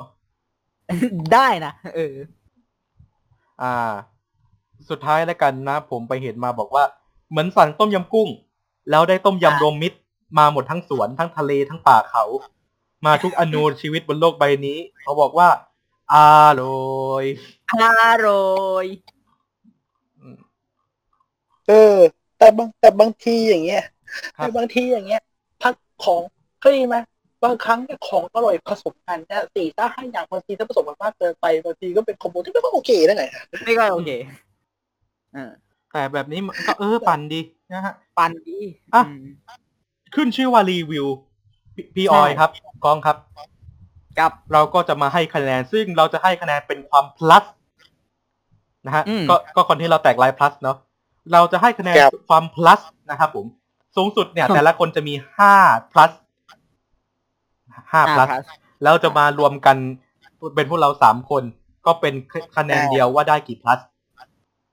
S4: ได้นะเออ
S1: อ่า สุดท้ายแล้วกันนะ ผมไปเห็นมาบอกว่า เหมือนสั่งต้มยำกุ้ง แล้วได้ต้มยำรวมมิตร มาหมดทั้งสวนทั้งทะเลทั้งป่าเขา มาทุกอนูชีวิตบนโลกใบนี้ เขาบอกว่า อร่อย
S4: อร่อย
S5: เออ แต่บางแต่บางทีอย่างเงี้ย
S1: ครับ
S5: แต่บางทีอย่างเงี้ยพักของเคยไหมบางครั้งเนี่ยของอร่อยผสมกันนะสี่ถ้าห้าอย่างบางทีถ้าผสมกันมากเกินไปบางทีก็เป็นคอมโบที่ไม่ค่อยโอเคนั่นแหละ
S4: ไม่ก็โอเคเออ
S1: แต่แบบนี้มันก็เออปั่นดีนะฮะ
S4: ปันดี
S1: อะ
S4: อืม
S1: ขึ้นชื่อว่ารีวิวพี่พี่
S4: ใช่
S1: ออยครับกองครับ
S4: กับ
S1: เราก็จะมาให้คะแนน ซึ่งเราจะให้คะแนนเป็นความ plus นะฮะ
S4: อืม
S1: ก็ก็คนที่เราแตกไลน์ plus เนาะ เราจะให้คะแนน
S5: ครับ
S1: ความ plus นะครับผม สูงสุดเนี่ย แต่ละคนจะมีห้า plus ห้า
S4: อ่า
S1: plus
S4: ครับ
S1: แล้วจะมารวมกันเป็นพวกเราสามคน ก็เป็นคะแนนเดียวว่าได้กี่ plus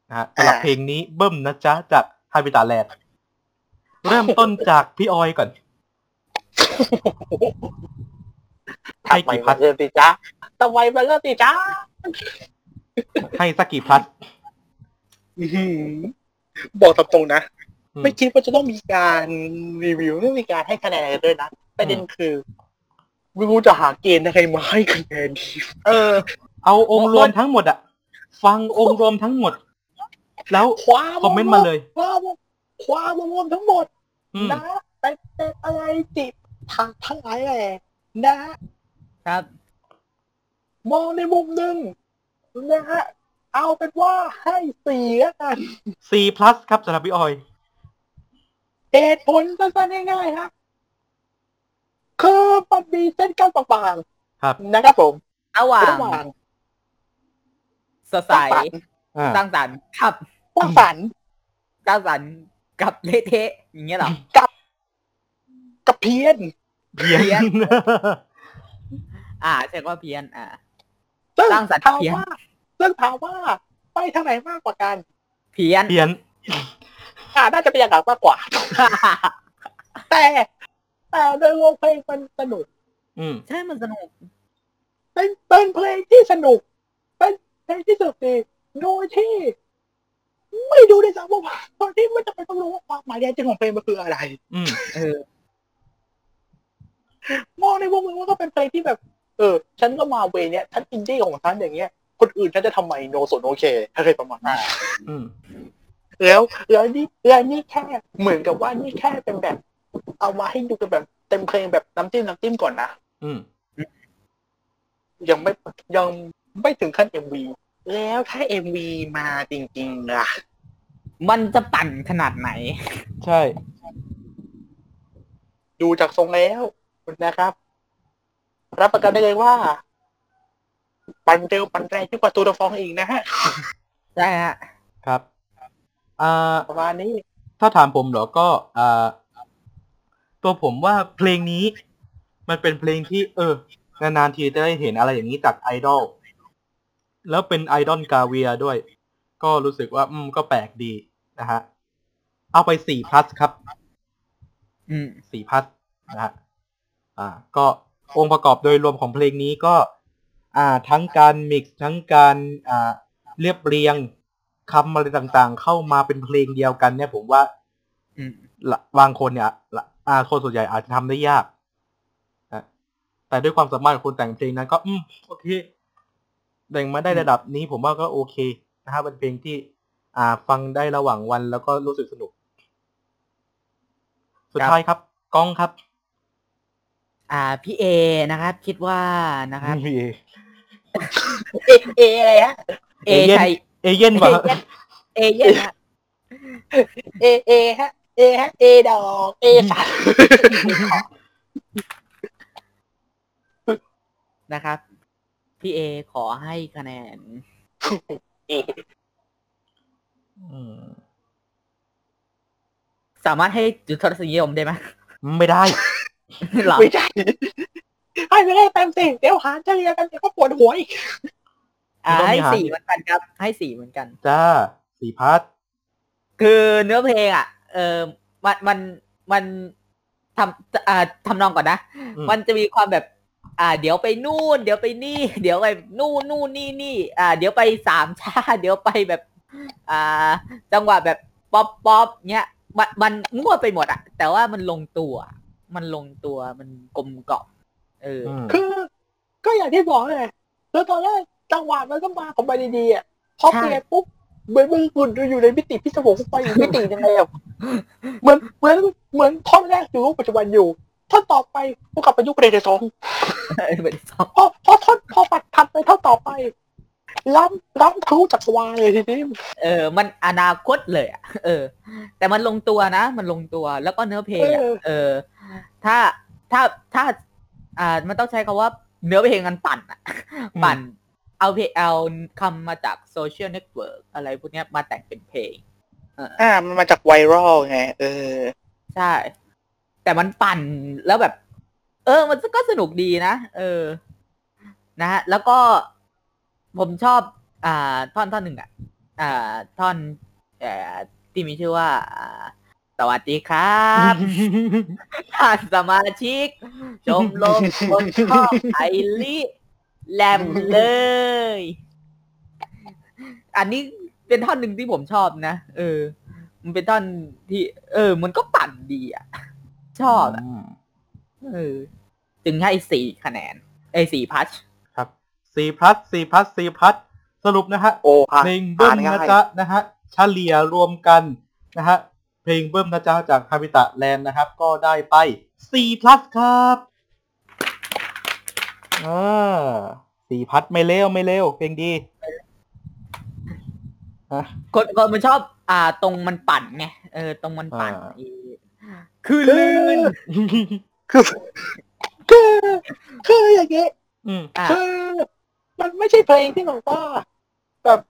S1: นะฮะสำหรับเพลงนี้เบิ้มนะจ๊ะ จากฮาบิตาแลนด์เริ่มต้นจากพี่ออยก่อน ให้กี่พัด
S5: ทำไมมันเริ่มสิจ้าทำไมมันเริ่มสิจ้า
S1: ให้สักกี่ plus
S5: อื้อหือบอกตามตรงนะ
S1: อืม
S5: ไม่คิดว่าจะต้องมีการรีวิวไม่มีการให้คะแนนอะไรด้วยนะประเด็นคือไม่รู้จะหาเกณฑ์อะไรมาให้คะแนนดี
S4: เออ
S1: เอาองค์รวมทั้งหมดอะฟังองค์รวมทั้งหมด แล้ว
S5: คว้า
S1: คอมเมนต์มาเลย
S5: คว้าคว้ามารวมทั้งหมด
S1: อืม
S5: นะแต่แต่อะไรจิบทางทั้งหลายแหละ นะครับ มองในมุมหนึ่งนะฮะเอาเป็นว่าให้สี่แล้วกัน
S1: สี่ plus ครับสำหรับพี่ออย
S5: เหตุผลสั้นๆง่ายๆครับ คือมันมีเส้นกั้นบาง
S1: ครับ
S5: ๆนะครับผม
S4: ระหว่าง
S5: ระหว่าง
S4: สดใส
S5: สร้างสรรค์
S1: อ่า
S4: สร้างสรรค์ครับ
S5: สร้างสรรค์
S4: สร้างสรรค์กับเละเทะอย่างเงี้ยเหรอ
S5: กับเพี้ยน
S1: เพี้ย
S4: เพี้ยน
S1: น
S4: อ่าใช่ว่าเพี้ยน อ่า
S5: ซึ่ง
S4: สร้างสรรค์
S5: ถาม
S4: เพี้ยน
S5: ว่าซึ่งถามว่าไปทางไหนมากกว่ากัน
S4: เพี้ยน
S1: เพี้ยน
S5: อ่าน่าจะเป็นอย่างหลังมากกว่า แต่ แต่โดยวงเพลงมันสนุก
S1: อืม
S4: ใช่มันสนุก
S5: เป็นเป็นเพลงที่สนุก เป็นเพลงที่สนุกดีโดยที่ ไม่ดูได้ซ้ำว่าตอนที่ไม่จำเป็นต้องรู้ว่าความหมายแท้จริงของเพลงมันคืออะไร
S1: อืม
S4: เออ
S5: มองในวงมันก็เป็นเพลงที่แบบ เออ ฉันก็มาเวเนี้ยฉันอินดี้ของฉันอย่างเงี้ย คนอื่นฉันจะทำไมโนสนโอเคอะไรประมาณนั้น
S1: อืม
S5: แล้วแล้วนี่แล้วนี่แค่เหมือนกับว่านี่แค่เป็นแบบ เอามาให้ดูกันแบบเต็มเพลงแบบน้ำจิ้มน้ำจิ้มก่อนนะ
S1: อืม
S5: ยังไม่ยังไม่ถึงขั้นเอ็มวีแล้วถ้าเอ็มวีมาจริงๆล่ะ
S4: มันจะปั่นขนาดไหน
S1: ใช่
S5: ดูจากทรงแล้ว นะครับ รับประกันได้เลยว่า ปั่นเร็วปั่นแรงยิ่งกว่าตัวเดอะฟองอีกนะฮะ
S4: ใช่ฮะ
S1: ครับอ่า
S5: ประมาณนี้
S1: ถ้าถามผมเหรอก็อ่าตัวผมว่าเพลงนี้ มันเป็นเพลงที่ เออนานๆทีจะได้เห็นอะไรอย่างนี้จากไอดอลแล้วเป็นไอดอลกาเวียด้วย ก็รู้สึกว่า อืมก็แปลกดีนะฮะ เอาไปสี่พลัสครับ
S4: อืม
S1: สี่พัทนะฮะ อ่าก็องค์ประกอบโดยรวมของเพลงนี้ก็อ่าทั้งการมิกซ์ทั้งการอ่าเรียบเรียงคำอะไรต่างๆ เข้ามาเป็นเพลงเดียวกัน เนี่ยผมว่า
S4: อืม
S1: ละบางคนเนี่ยละอ่าคนส่วนใหญ่อาจจะทำได้ยากนะแต่ด้วยความสามารถของคนแต่งเพลงนั้นก็ อืมโอเคแต่งมาได้ระดับนี้ผมว่าก็โอเคนะฮะเป็นเพลงที่ อ่า ฟังได้ระหว่างวันแล้วก็รู้สึกสนุก สุดท้ายครับก้องครับ
S4: อ่าพี่เอนะครับ คิดว่านะครับ
S1: พี่เอ
S5: เอเออะไรฮะ
S4: เอ
S1: เอเย่น
S4: ชัย
S1: เอเย่นป่ะ
S4: เอเย่นฮะ
S5: เอเอฮะเอฮะเอดอกเอสัตว์
S4: นะครับ พี่เอขอให้คะแนน
S5: เอ
S1: อืม
S4: สามารถให้จุดทศนิยมได้ไหม
S1: ไม่ได้
S4: หรอ
S5: ไม่ใช่ให้ไม่ได้เต็มสิเดี๋ยวหาเฉลี่ยกันเดี๋ยวก็ปวดหัวอีก
S4: อ่า
S1: ต้องมี
S4: ให้
S1: หาร
S4: สี่เหมือนกันครับ ให้สี่เหมือนกัน
S1: จ้าสี่พัท
S4: คือเนื้อเพลงอะ เออมันมันมันทำอ่าทำนองก่อนนะ
S1: อืม
S4: มันจะมีความแบบ อ่า เดี๋ยวไปนู่น เดี๋ยวไปนี่ เดี๋ยวไปนู่นนู่นนี่นี่อ่า เดี๋ยวไปสามช่า เดี๋ยวไปแบบ อ่า จังหวะแบบป๊อปป๊อปเนี้ยมันมันมั่วไปหมดอะแต่ว่ามันลงตัว มันลงตัวมันกลมกล่อมเออ
S1: อืม
S5: คือ ก็อย่างที่บอกเลยแล้วตอนแรกจังหวะมันก็มาของมันดีๆอะพอ
S4: ใช่
S5: เปลี่ยนปุ๊บเหมือนมึงคุณอยู่ในมิติพิศวงไปอีกมิติยังไงอะเหมือนเหมือนเหมือนท่อนแรกอยู่รูปปัจจุบันอยู่ท่อนต่อไปกูกลับไปยุคเรเนซองส์
S4: ไม่ได้ซ้อม
S5: พอพอท่อนพอปัดถัดไปท่อนต่อไป ล้ำล้ำทะลุจักรวาลเลยทีนี้
S4: เออ มันอนาคตเลยอะเออ แต่มันลงตัวนะ มันลงตัวแล้วก็เนื้อเพลงอะเออ ถ้าถ้าถ้า อ่า มันต้องใช้คำว่าเนื้อเพลงมันปั่นอะ
S1: อืม
S4: ปั่น เอาเพลงเอาคำมาจาก social network อะไรพวกเนี้ยมาแต่งเป็นเพลง
S5: อ่า มันมาจาก viral ไง เออ
S4: ใช่ แต่มันปั่นแล้วแบบ เออ มันก็สนุกดีนะ เออ นะฮะ แล้วก็ ผมชอบ อ่า ท่อนท่อนหนึ่งอะ อ่า ท่อนเอ่อที่มีชื่อว่าอ่าสวัสดีครับท่านสมาชิก ชมรมคนชอบไอริแลมเลย อันนี้เป็นท่อนหนึ่งที่ผมชอบนะ เออ มันเป็นท่อนที่ เออ มันก็ปั่นดีอะ ชอบอะ
S1: อืม
S4: เออ จึงให้สี่คะแนนไอ้ยสี่พัช
S1: ครับ สี่พลัสสี่พลัสสี่พลัสสรุปนะฮะ
S5: โอ้ผ่าน
S1: เพลงเบิ้
S5: ผ่ามนง่า
S1: นะ
S5: ย
S1: จ๊ะนะฮะเฉลี่ยรวมกันนะฮะเพลงเบิ้มนะจ๊ะจากฮาบิตะแลนด์นะครับ ก็ได้ไปสี่พลัสครับอ่าสี่พัดไม่เลวไม่เลวเพลงดีฮะ
S4: คนคนมันชอบ อ่า ตรงมันปั่นไงเออตรงมันปั่น
S1: อ่า
S4: อีคือลื่น
S5: คือคือคืออย่างเงี้ย
S1: อืม
S4: อะ
S5: คือ มันไม่ใช่เพลงที่แบบว่า แบบ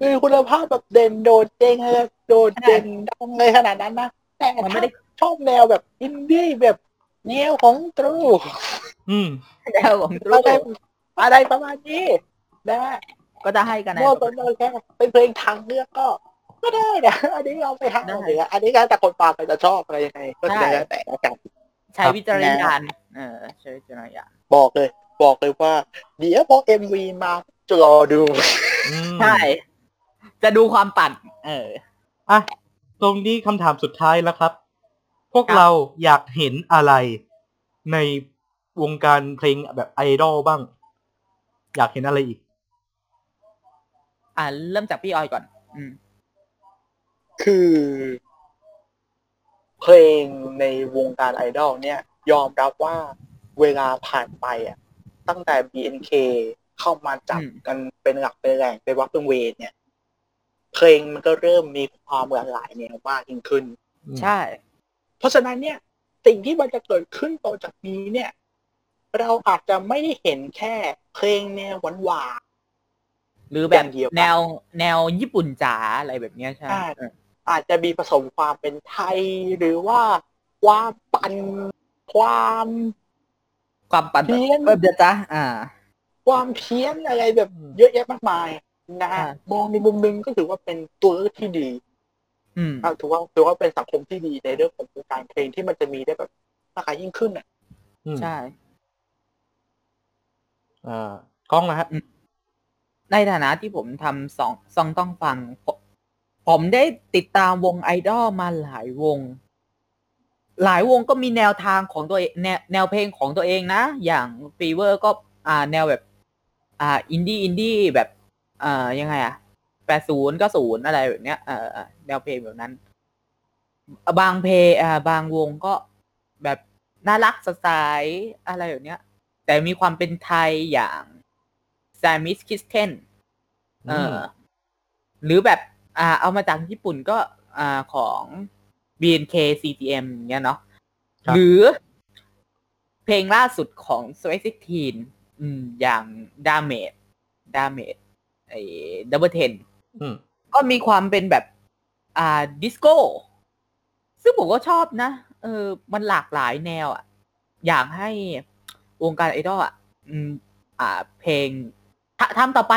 S5: มีคุณภาพแบบเด่นโดดเด่นอะไรโดโดดเด่นดังเลยขนาดนั้นนะแต่
S4: มันไม่
S5: ถ้า
S4: ได้
S5: ชอบแนวแบบอินดี้แบบแนวของตรู
S1: อืม
S4: แนวของตรู
S5: อะไรอะไรประมาณนี้นะ
S4: ก็จะให้กันนะ
S5: โม่เป็นแค่เป็นเพลงทางเลือกก็ ก็ได้นะอันนี้เราไปทาง
S4: ได้
S5: อื่นอะอันนี้แล้วแต่คนฟังใครจะชอบอะไรยังไงก็
S4: ใช่
S5: แล้วแต่แล้วกัน
S4: ใช้วิจารณญาณเออใช้วิจารณญาณ
S5: บอกเลย บอกเลยว่า เดี๋ยวพอเอ็มวีมาจะรอดู
S1: อืม
S4: ใช่ จะดูความปั่น เออ
S1: อะ ตรงนี้คำถามสุดท้ายแล้วครับ พวก
S4: ครับ
S1: เราอยากเห็นอะไรในวงการเพลงแบบไอดอลบ้าง อยากเห็นอะไรอีก
S4: อ่าเริ่มจากพี่ออยก่อน อืม
S5: คือ เพลงในวงการไอดอลเนี่ย ยอมรับว่าเวลาผ่านไปอะ ตั้งแต่ BNK เข้ามาจับ
S4: อืม
S5: กันเป็นหลักเป็นแหล่งเป็นวักเป็นเวรเนี่ย เพลงมันก็เริ่มมีความหลากหลายแนวมากยิ่งขึ้น
S4: ใช่
S5: เพราะฉะนั้นเนี่ย สิ่งที่มันจะเกิดขึ้นต่อจากนี้เนี่ย เราอาจจะไม่ได้เห็นแค่เพลงแนวหวาน
S4: หรือแบ
S5: อบย่างเดียว
S4: แนวแนวญี่ปุ่นจ๋าอะไรแบบเนี้ยใช่
S5: ใช่
S4: เออ
S5: ๆอาจจะมีผสมความเป็นไทยหรือว่าความปันความ
S4: ความปั่น
S5: เพี้ยน
S4: เออเดี๋ยวจ้ะอ่า
S5: ความเพี้ยนอะไรแบบ
S1: อืม
S5: เยอะแยะมากมายนะฮะ
S4: อ่าม
S5: องในมุมหนึงก็ถือว่าเป็นตัวเลือกที่ดี
S4: อืม
S5: อะถือว่าถือว่าเป็นสังคมที่ดีในเรื่องของวงการเพลงที่มันจะมีได้แบบหลากหลายยิ่งขึ้นอะ
S1: อืม
S4: ใช่
S1: อ่ากล้องนะฮะ
S4: ในฐานะที่ผมทำสองซองต้องฟัง ผมผมได้ติดตามวงไอดอลมาหลายวง หลายวงก็มีแนวทางของตัวเองแนวแนวเพลงของตัวเองนะ อย่างฟีเวอร์ก็อ่าแนวแบบ อ่าอินดี้อินดี้แบบอ่ายังไงอะแปดศูนย์ก็ศูนย์อะไรแบบเนี้ยเออเออแนวเพลงแบบนั้น บางเพลงอ่าบางวงก็แบบน่ารักสดใสอะไรแบบเนี้ย แต่มีความเป็นไทยอย่าง Siamese Kittenz เอออหรือแบบ อ่า เอามาจากญี่ปุ่นก็อ่าของ BNK CTM อย่างเงี้ยเนาะ
S1: ครับ
S4: หรือเพลงล่าสุดของ s w a g 16อืม อย่าง Damage Damage ไอ้ Double Ten
S1: อืม
S4: ก็มีความเป็นแบบ อ่า ดิสโก้ ซึ่งผมก็ชอบนะ เออ มันหลากหลายแนวอะ อยากให้วงการไอดอลอะ อืม อ่า เพลงททำต่อไป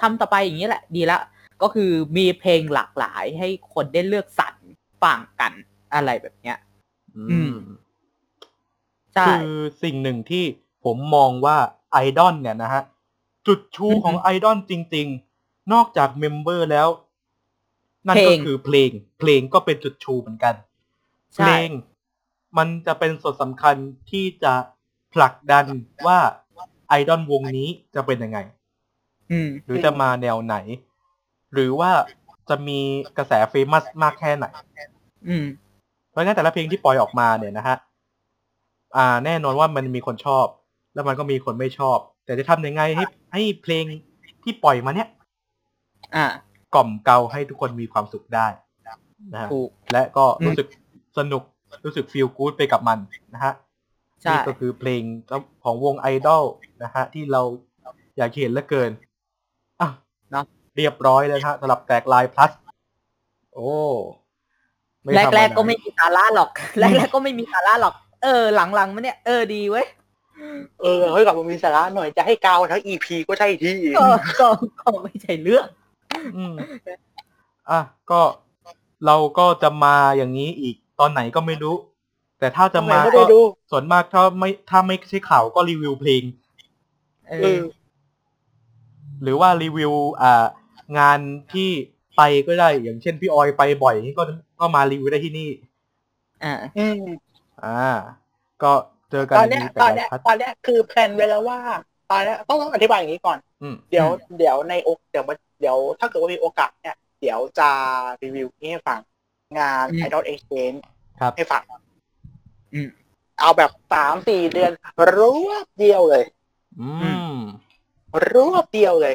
S4: ทำต่อไปอย่างนี้แหละ ดีละ ก็คือมีเพลงหลากหลายให้คนได้เลือกสรรฟังกัน อะไรแบบเนี้ย
S1: อื
S4: อื
S1: ม
S4: มใช่
S1: คือสิ่งหนึ่งที่ผมมองว่าไอดอลเนี่ยนะฮะ จุดชู
S4: อือฮึ
S1: ของไอดอลจริง ๆ นอกจาก member แล้ว นั่น
S4: เพล
S1: ก็
S4: ง
S1: คือเพลง เพลงก็เป็นจุดชูเหมือนกัน เพ
S4: ใช่
S1: ลง มันจะเป็นส่วนสำคัญที่จะผลักดันว่าไอดอลวงนี้จะเป็นยังไง
S4: อืม
S1: หรือจะมาแนวไหน หรือว่าจะมีกระแสเฟมัสมากแค่ไหน
S4: อืม
S1: เพ ราะงั้นแต่ละเพลงที่ปล่อยออกมาเนี่ยนะฮะ อ่า แน่นอนว่ามันมีคนชอบ แล้วมันก็มีคนไม่ชอบ แต่จะทำยังไงให้ให้เพลงที่ปล่อยมาเนี่ย
S4: อ่า
S1: กล่อมเกลาให้ทุกคนมีความสุขได้นะฮะ
S4: ถูก
S1: และก็
S4: อืม
S1: รู้สึกสนุกรู้สึกฟีลกู๊ดไปกับมันนะฮะ
S4: ใช่
S1: นี่ก็คือเพลงของวงไอดอลนะฮะ ที่เราอยากเห็นเหลือเกินอะ
S4: เนาะ
S1: เรียบร้อยแล้วนะฮะสำหรับแตกลาย plus โอ้ไม่
S4: แร
S1: ธ
S4: ก
S1: รรม
S4: แร
S1: ดาก
S4: ๆก็ไม่มีสาระหรอก แรกแรกๆก็ไม่มีสาระหรอก เออ หลังๆมันเนี่ย เออดีเว้ย
S5: เออเฮ้ยกลับมามีสาระหน่อยจะให้กาวทั้งอีพีก็ใช่ที่
S4: ก็ก็ก็ไม่ใช่เรื่อง
S1: อืมอะก็เราก็จะมาอย่างนี้อีกตอนไหนก็ไม่รู้ แต่ถ้าจะมา
S5: ไม่
S1: ก็
S5: ได้ดู
S1: ส่วนมากถ้าไม่ถ้าไม่ใช่ข่าวก็รีวิวเพลง
S4: เอ
S5: เอ
S4: อ
S5: อ
S1: หรือว่ารีวิวอ่างานที่ไปก็ได้อย่างเช่นพี่ออยไปบ่อยนี่ก็ ก็มารีวิวได้ที่นี่
S4: อ่า
S5: อืม
S1: อ่า ก็เจอกัน
S5: ตอนเนี้ย
S1: ดี
S5: ตอนเนี้ย
S1: พัด
S5: ตอนเนี้ยคือแพลนไว้แล้วว่า ตอนเนี้ยต้องต้องอธิบายอย่างนี้ก่อน
S1: อืม
S5: เดี๋ยว
S4: อืม
S5: เดี๋ยวในโอกเดี๋ยวมาเดี๋ยวถ้าเกิดว่ามีโอกาสเนี่ย เดี๋ยวจะรีวิวนี้ให้ฟังงาน
S4: อืม
S5: Idol Exchange
S1: ครับ
S5: ให้ฟัง
S4: อืม
S5: เอาแบบสามสี่เดือนรวบเดียวเลย
S1: อืม
S5: รวบเดียวเลย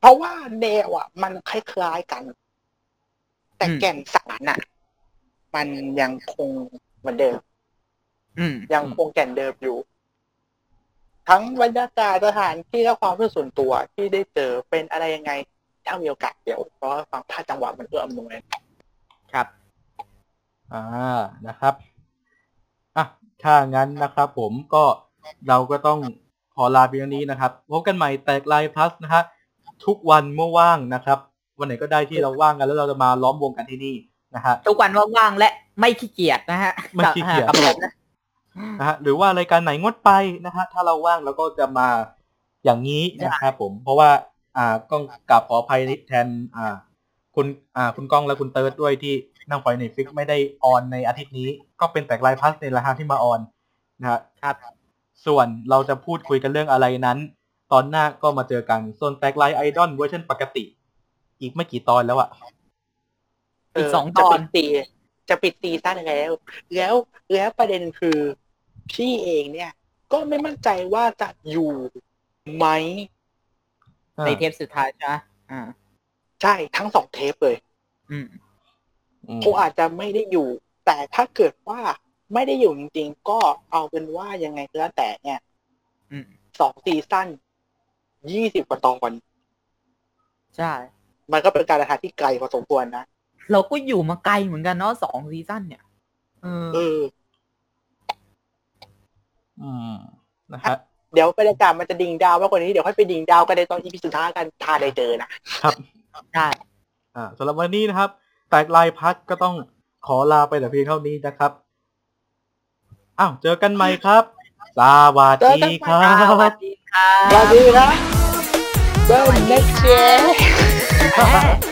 S5: เพราะว่าแนวอะ มันคล้ายๆกัน แต่
S4: อืม
S5: แก่นสารน่ะ มันยังคงเหมือนเดิม
S4: อืม
S5: ยังคงแก่นเดิมอยู่ ทั้งบรรยากาศสถานที่และความรู้สึกส่วนตัวที่ได้เจอเป็นอะไรยังไง ถ้ามีโอกาสเดี๋ยวเพราะว่าฟังถ้าจังหวะมันเอื้ออำนวย
S4: ครับ
S1: อ่านะครับอะถ้างั้นนะครับ ผมก็เราก็ต้องขอลาเพียงนี้นะครับพบกันใหม่แตกลายพลัสนะฮะทุกวันเมื่อว่างนะครับ วันไหนก็ได้ที่เราว่างกันแล้วเราจะมาล้อมวงกันที่นี่นะฮะ
S4: ทุกวันว่างๆและไม่ขี้เกียจนะฮะ
S1: ไม่ขี้เกียจ
S4: กับผมนะ
S1: นะฮะหรือว่ารายการไหนงดไปนะฮะถ้าเราว่างเราก็จะมาอย่างนี้นะครับผม เพราะว่า อ่าก้องกราบขออภัยแทนอ่า คุณอ่า คุณก้องและคุณเติร์ดด้วยที่นั่งไฟในฟิกไม่ได้ออนในอาทิตย์นี้ ก็เป็นแตกลายพลัสในราคาที่มาออนนะฮะ
S4: ครับ
S1: ส่วนเราจะพูดคุยกันเรื่องอะไรนั้น ตอนหน้าก็มาเจอกันส่วนแตกลายไอดอลเวอร์ชันปกติ อีกไม่กี่ตอนแล้วอะ
S4: อีกสอง
S5: จะ
S4: ตอ
S5: ปิ
S4: น
S5: ดตี จะปิดตีสั้นแล้ว แล้วแล้วประเด็นคือพี่เองเนี่ย ก็ไม่มั่นใจว่าจะอยู่ไหม
S4: ในเทปสุดท้ายใช่ไหมอ่า
S5: ใช่ทั้งสองเทปเลย
S4: อืม
S1: อืม
S5: คงอาจจะไม่ได้อยู่ แต่ถ้าเกิดว่าไม่ได้อยู่จริงๆ ก็เอาเป็นว่ายังไงก็แล้วแต่เนี่ย
S4: อืม
S5: สองซีซั่นยี่สิบกว่าตอน
S4: ใช่
S5: มันก็เป็นการเดินทางที่ไกลพอสมควรนะ
S4: เราก็อยู่มาไกลเหมือนกันเนาะสองซีซั่นเนี่ยเออ
S5: เออ
S1: อืมนะฮะ
S5: เดี๋ยวบรรยากาศมันจะดิ่งดาวมากกว่านี้ เดี๋ยวค่อยไปดิ่งดาวกันในตอนอีพีสุดท้ายกันถ้าได้เจอนะ
S1: ครับ
S4: ใช่
S1: อ่าสำหรับวันนี้นะครับ แตกลายพัดก็ต้องขอลาไปแต่เพียงเท่านี้นะครับ อ้าว เจอกันใหม่ครับ สวัสดีครั
S4: สวั
S1: บ
S4: สดีครับ
S5: สวัสดีครับเบิ้
S3: Ha ha ha!